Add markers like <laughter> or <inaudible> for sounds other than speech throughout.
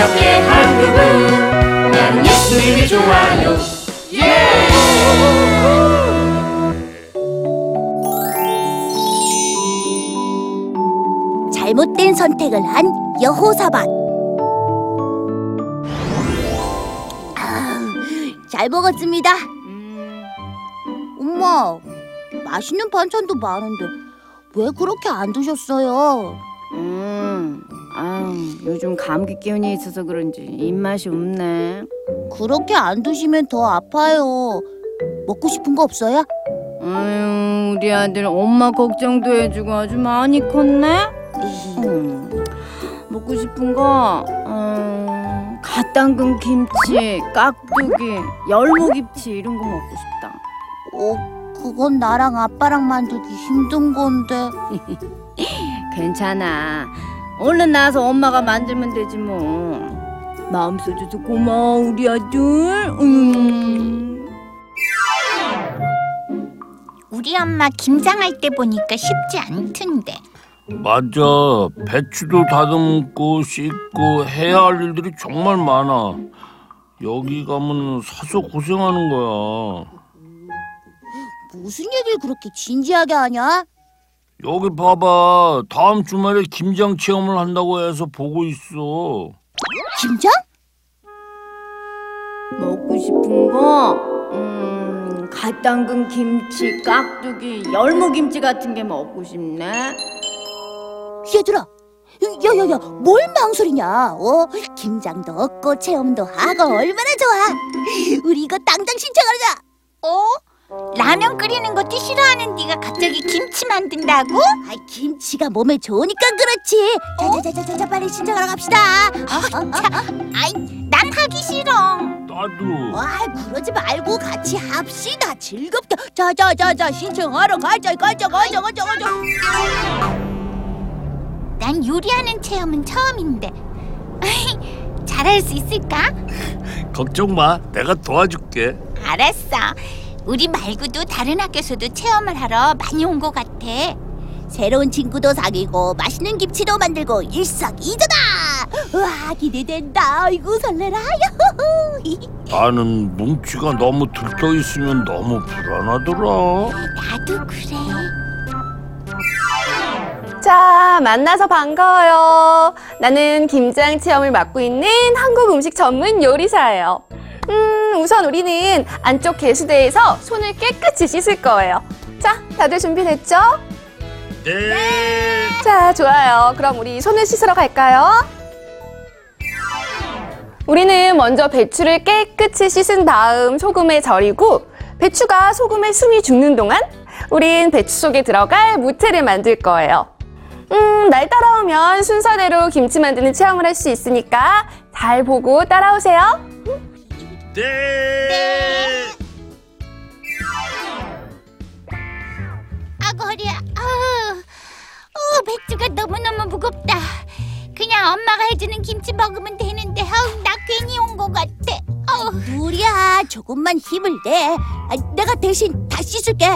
저녁에 한 그분. 나는 예수님이 좋아요. 예! 잘못된 선택을 한 여호사밧. 음, 잘 먹었습니다. 음, 엄마 맛있는 반찬도 많은데 왜 그렇게 안 드셨어요? 음, 아유, 요즘 감기 기운이 있어서 그런지 입맛이 없네. 그렇게 안 드시면 더 아파요. 먹고 싶은 거 없어요? 아유, 우리 아들 엄마 걱정도 해주고 아주 많이 컸네. 음, 먹고 싶은 거, 음, 갓 담근 김치, 깍두기, 열무김치 이런 거 먹고 싶다. 어, 그건 나랑 아빠랑 만들기 힘든 건데. <laughs> 괜찮아. 얼른 나와서 엄마가 만들면 되지 뭐. 마음 써줘서 고마워 우리 아들. 음. 우리 엄마 김장할 때 보니까 쉽지 않던데. 맞아 배추도 다듬고 씻고 해야 할 일들이 정말 많아 여기 가면 사서 고생하는 거야 무슨 얘기를 그렇게 진지하게 하냐? 여기 봐봐 다음 주말에 김장 체험을 한다고 해서 보고 있어 김장? 먹고 싶은 거, 음, 갓 담근 김치, 깍두기, 열무김치 같은 게 먹고 싶네. 얘들아, 야야야, 뭘 망설이냐? 어, 김장도 없고 체험도 하고 얼마나 좋아? 우리 이거 당장 신청하자. 어? 라면 끓이는 것도 싫어하는 네가 갑자기 김치 만든다고? 아, 김치가 몸에 좋으니까 그렇지. 자자자자자, 빨리 신청하러 갑시다. 어, 어, 어, 어. 아이, 난 하기 싫어. 나도 아, 그러지 말고 같이 합시다. 즐겁게. 자자자자, 신청하러 가자, 가자, 가자, 가자, 가자. 난 요리하는 체험은 처음인데. <laughs> 잘할 수 있을까? 걱정 마 내가 도와줄게 알았어. 우리 말고도 다른 학교에서도 체험을 하러 많이 온 것 같아. 새로운 친구도 사귀고 맛있는 김치도 만들고 일석이조다. 와, 기대된다. 아이고 설레라. 야호호. <laughs> 나는 뭉치가 너무 들떠 있으면 너무 불안하더라 나도 그래. 자, 만나서 반가워요. 나는 김장 체험을 맡고 있는 한국 음식 전문 요리사예요. 음, 우선 우리는 안쪽 개수대에서 손을 깨끗이 씻을 거예요. 자, 다들 준비됐죠? 네 자, 좋아요. 그럼 우리 손을 씻으러 갈까요? 우리는 먼저 배추를 깨끗이 씻은 다음 소금에 절이고 배추가 소금에 숨이 죽는 동안 우린 배추 속에 들어갈 무태를 만들 거예요. 음, 날 따라오면 순서대로 김치 만드는 체험을 할 수 있으니까 잘 보고 따라오세요. 네. 아고 허리야. 아우. 어, 배추가 너무너무 무겁다. 그냥 엄마가 해주는 김치 먹으면 되는데 아우, 나 괜히 온 것 같아. 어우. 우리야, 조금만 힘을 내. 아, 내가 대신 다 씻을게.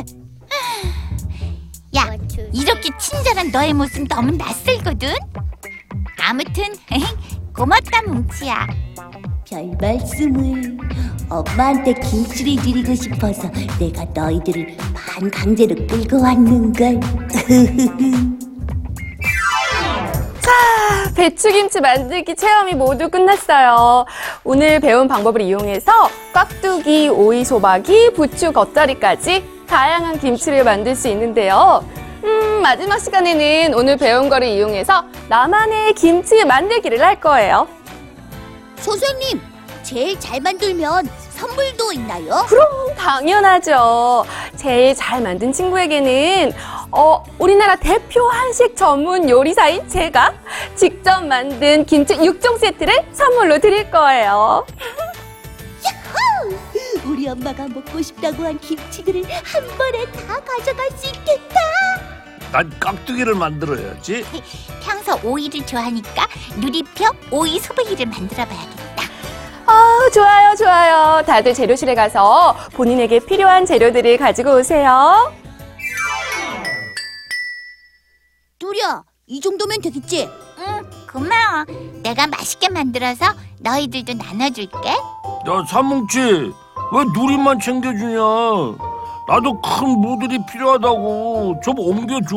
야, 이렇게 친절한 너의 모습 너무 낯설거든. 아무튼 <laughs> 고맙다 뭉치야. 별 말씀을. 엄마한테 김치를 드리고 싶어서 내가 너희들을 반강제로 끌고 왔는걸. <laughs> 배추김치 만들기 체험이 모두 끝났어요. 오늘 배운 방법을 이용해서 깍두기, 오이 소박이, 부추 겉절이까지 다양한 김치를 만들 수 있는데요. 음, 마지막 시간에는 오늘 배운 거를 이용해서 나만의 김치 만들기를 할 거예요. 선생님, 제일 잘 만들면 선물도 있나요? 당연하죠. 제일 잘 만든 친구에게는 어, 우리나라 대표 한식 전문 요리사인 제가 직접 만든 김치 6종 세트를 선물로 드릴 거예요. 우리 엄마가 먹고 싶다고 한 김치들을 한 번에 다 가져갈 수 있겠다. 난 깍두기를 만들어야지 <laughs> 평소 오이를 좋아하니까 누리표 오이 소박이를 만들어 봐야겠다. 아, 좋아요, 좋아요. 다들 재료실에 가서 본인에게 필요한 재료들을 가지고 오세요. 누리야, 이 정도면 되겠지? 응, 고마워. 내가 맛있게 만들어서 너희들도 나눠줄게. 야 삼뭉치 왜 누리만 챙겨주냐? 나도 큰 무들이 필요하다고 좀 옮겨줘.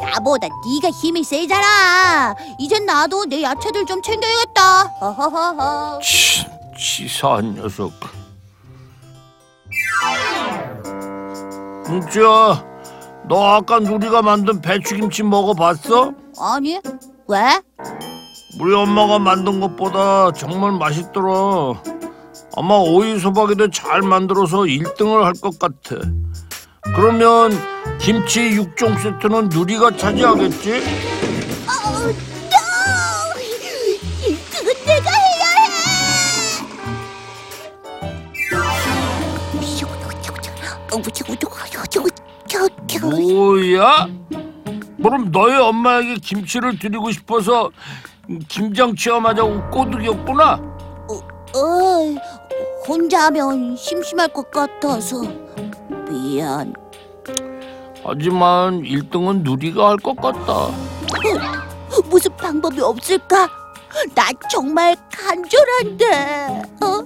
나보다 네가 힘이 세잖아. 이젠 나도 내 야채들 좀 챙겨야겠다. 허허허허. 치, 치사한 녀석. 뭉치야, 너 아까 누리가 만든 배추김치 먹어봤어? 아니 왜? 우리 엄마가 만든 것보다 정말 맛있더라. 아마 오이 소박이도 잘 만들어서 1등을 할 것 같아. 그러면 김치 6종 세트는 누리가 차지하겠지? 어, no! 그건 내가 해야 해. 뭐야? 그럼 너희 엄마에게 김치를 드리고 싶어서 김장 체험하자고 꼬드겼구나? 어, 혼자 하면 심심할 것 같아서 미안. 하지만 1등은 누리가 할 것 같다. 무슨 방법이 없을까? 나 정말 간절한데. 어?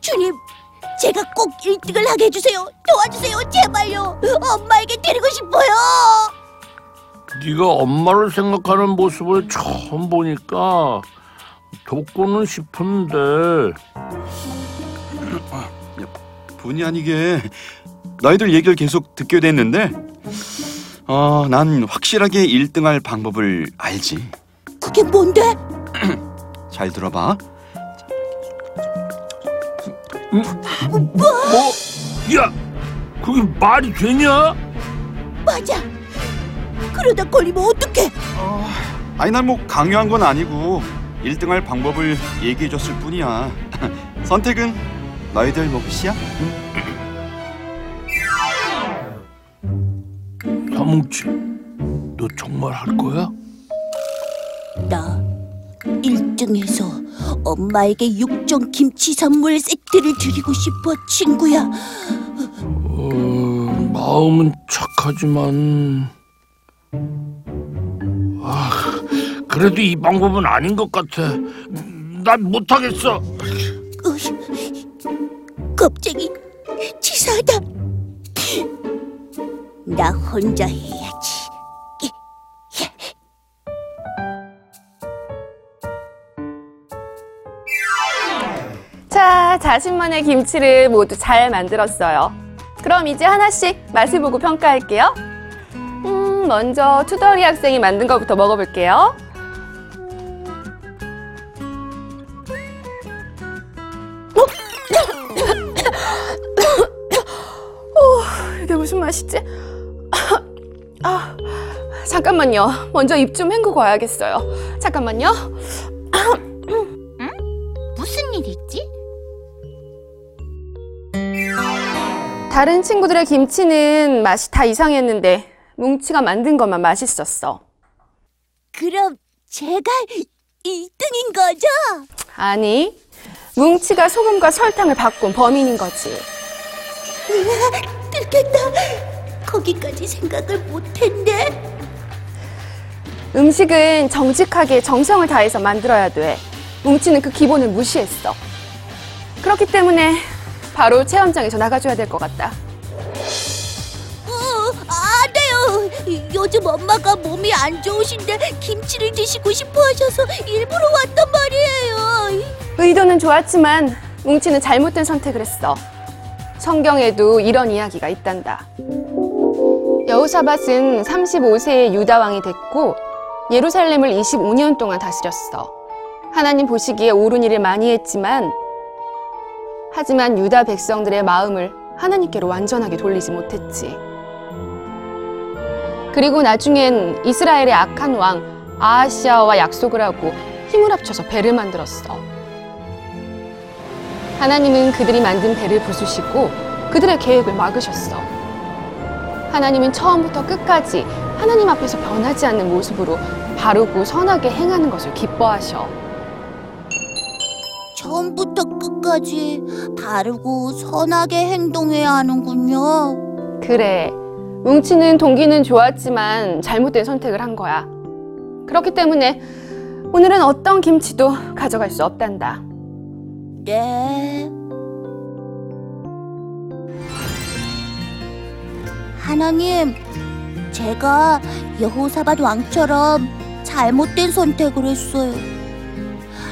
주님, 제가 꼭 1등을 하게 해주세요. 도와주세요, 제발요. 엄마에게 드리고 싶어요. 네가 엄마를 생각하는 모습을 처음 보니까 돕고는 싶은데 본의 아니게 너희들 얘기를 계속 듣게 됐는데 어, 난 확실하게 1등할 방법을 알지. 그게 뭔데? <clears throat> 잘 들어봐. 뭐? 야, 그게 말이 되냐? 맞아. 그러다 걸리면 어떡해? 어, 아니 난 뭐 강요한 건 아니고 1등할 방법을 얘기해 줬을 뿐이야. <clears throat> 선택은 너희들 몫이야. 사뭉치, 너 정말 할 거야? 나 1등해서 엄마에게 육종 김치 선물 세트를 드리고 싶어, 친구야. 어, 마음은 착하지만 아, 그래도 이 방법은 아닌 것 같아. 난 못하겠어. 겁쟁이 치사하다. 나 혼자 해야지. 자, 자신만의 김치를 모두 잘 만들었어요. 그럼 이제 하나씩 맛을 보고 평가할게요. 음, 먼저 투덜이 학생이 만든 것부터 먹어볼게요. 맛이지? <laughs> 아, 잠깐만요. 먼저 입 좀 헹구고 와야겠어요. 잠깐만요. 무슨 일 있지? 다른 친구들의 김치는 맛이 다 이상했는데 뭉치가 만든 것만 맛있었어. 그럼 제가 1등인 거죠? 아니, 뭉치가 소금과 설탕을 바꾼 범인인 거지. <laughs> 들켰다. 거기까지 생각을 못했네. 음식은 정직하게 정성을 다해서 만들어야 돼. 뭉치는 그 기본을 무시했어. 그렇기 때문에 바로 체험장에서 나가줘야 될 것 같다. 어, 안 돼요. 요즘 엄마가 몸이 안 좋으신데 김치를 드시고 싶어 하셔서 일부러 왔단 말이에요. 의도는 좋았지만 뭉치는 잘못된 선택을 했어. 성경에도 이런 이야기가 있단다. 여호사밧은 35세에 유다 왕이 됐고 예루살렘을 25년 동안 다스렸어. 하나님 보시기에 옳은 일을 많이 했지만 하지만 유다 백성들의 마음을 하나님께로 완전하게 돌리지 못했지. 그리고 나중엔 이스라엘의 악한 왕 아하시아와 약속을 하고 힘을 합쳐서 배를 만들었어. 하나님은 그들이 만든 배를 부수시고 그들의 계획을 막으셨어. 하나님은 처음부터 끝까지 하나님 앞에서 변하지 않는 모습으로 바르고 선하게 행하는 것을 기뻐하셔. 처음부터 끝까지 바르고 선하게 행동해야 하는군요. 그래. 뭉치는 동기는 좋았지만 잘못된 선택을 한 거야. 그렇기 때문에 오늘은 어떤 김치도 가져갈 수 없단다. 네. 하나님, 제가 여호사밧 왕처럼 잘못된 선택을 했어요.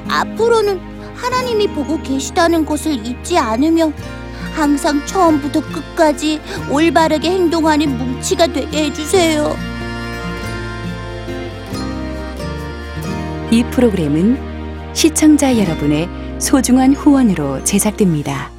앞으로는 하나님이 보고 계시다는 것을 잊지 않으며 항상 처음부터 끝까지 올바르게 행동하는 뭉치가 되게 해주세요. 이 프로그램은 시청자 여러분의 소중한 후원으로 제작됩니다.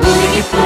우리 기쁨